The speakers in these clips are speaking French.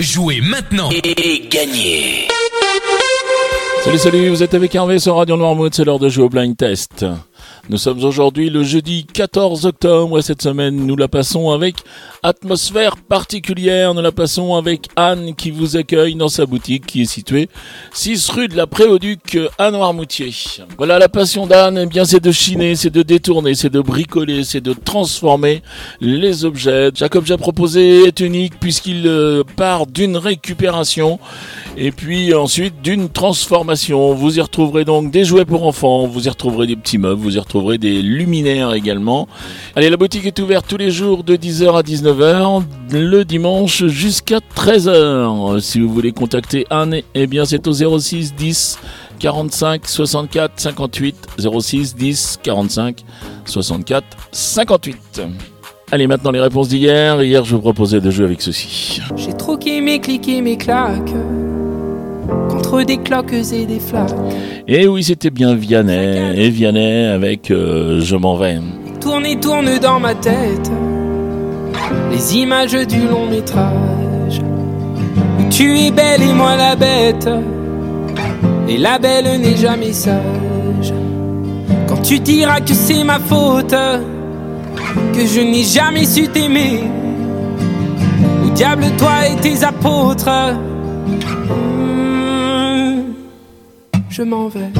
Jouez maintenant et gagnez Salut, salut, vous êtes avec Hervé sur Radio Noirmouth, c'est l'heure de jouer au blind test. Nous sommes aujourd'hui le jeudi 14 octobre et cette semaine nous la passons avec atmosphère particulière. Nous la passons avec Anne qui vous accueille dans sa boutique qui est située 6 rue de la Préauduc à Noirmoutier. Voilà la passion d'Anne, eh bien c'est de chiner, c'est de détourner, c'est de bricoler, c'est de transformer les objets. Chaque objet proposé est unique puisqu'il euh, part d'une récupération et puis ensuite d'une transformation. Vous y retrouverez donc des jouets pour enfants, vous y retrouverez des petits meubles, y retrouverez des luminaires également. Allez, la boutique est ouverte tous les jours de 10h à 19h, le dimanche jusqu'à 13h. Si vous voulez contacter Anne, eh bien c'est au 06 10 45 64 58 06 10 45 64 58. Allez, maintenant les réponses d'hier. Hier, je vous proposais de jouer avec ceci. J'ai troqué mes clics mes claques contre des cloques et des flaques. Et oui, c'était bien Vianney. Et Vianney avec euh, Je m'en vais. Tourne et tourne dans ma tête les images du long métrage. Où tu es belle et moi la bête. Et la belle n'est jamais sage. Quand tu diras que c'est ma faute, que je n'ai jamais su t'aimer. Au diable, toi et tes apôtres. Je m'en vais.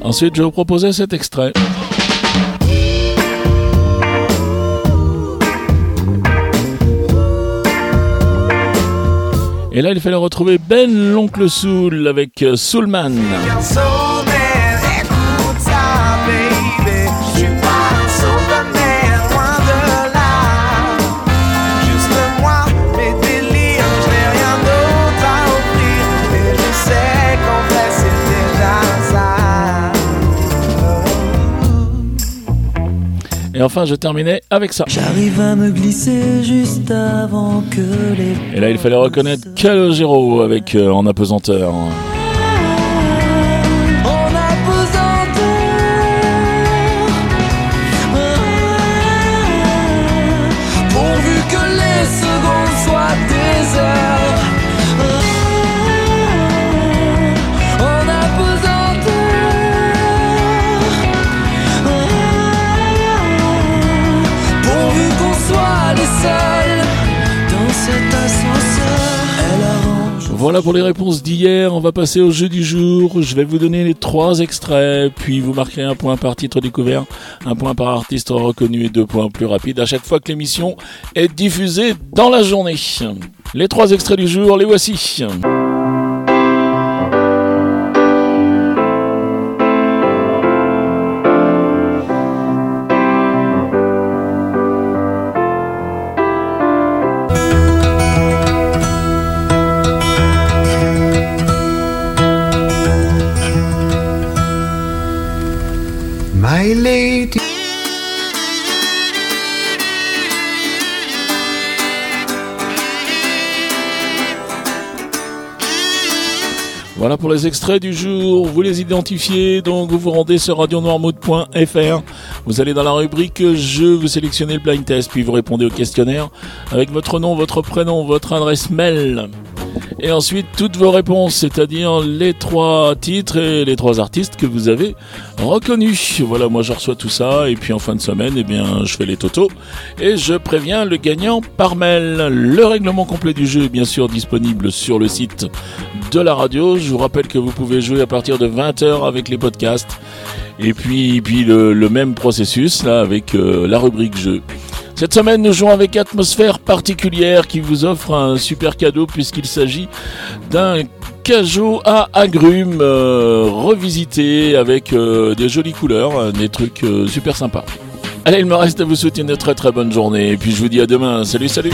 Ensuite, je vous proposais cet extrait. Et là, il fallait retrouver Ben l'oncle Soul avec euh, Soulman. Et enfin, je terminais avec ça. J'arrive à me glisser juste avant que les Et là, il fallait reconnaître Calogero avec euh, En apesanteur. En apesanteur Voilà pour les réponses d'hier. On va passer au jeu du jour. Je vais vous donner les trois extraits, puis vous marquerez un point par titre découvert, un point par artiste reconnu et deux points plus rapides à chaque fois que l'émission est diffusée dans la journée. Les trois extraits du jour, les voici. My lady. Voilà pour les extraits du jour. Vous les identifiez, donc vous vous rendez sur radionoirmouth.fr. Vous allez dans la rubrique jeu, vous sélectionnez le blind test, puis vous répondez au questionnaire avec votre nom, votre prénom, votre adresse mail. Et ensuite, toutes vos réponses, c'est-à-dire les trois titres et les trois artistes que vous avez reconnus. Voilà, moi je reçois tout ça, et puis en fin de semaine, eh bien, je fais les totaux, et je préviens le gagnant par mail. Le règlement complet du jeu est bien sûr disponible sur le site de la radio. Je vous rappelle que vous pouvez jouer à partir de 20h avec les podcasts, et puis, puis le, même processus avec euh, la rubrique jeu. Cette semaine, nous jouons avec Atmosphère particulière qui vous offre un super cadeau puisqu'il s'agit d'un cajot à agrumes euh, revisité avec euh, des jolies couleurs, euh, des trucs super sympas. Allez, il me reste à vous souhaiter une très très bonne journée et puis je vous dis à demain. Salut, salut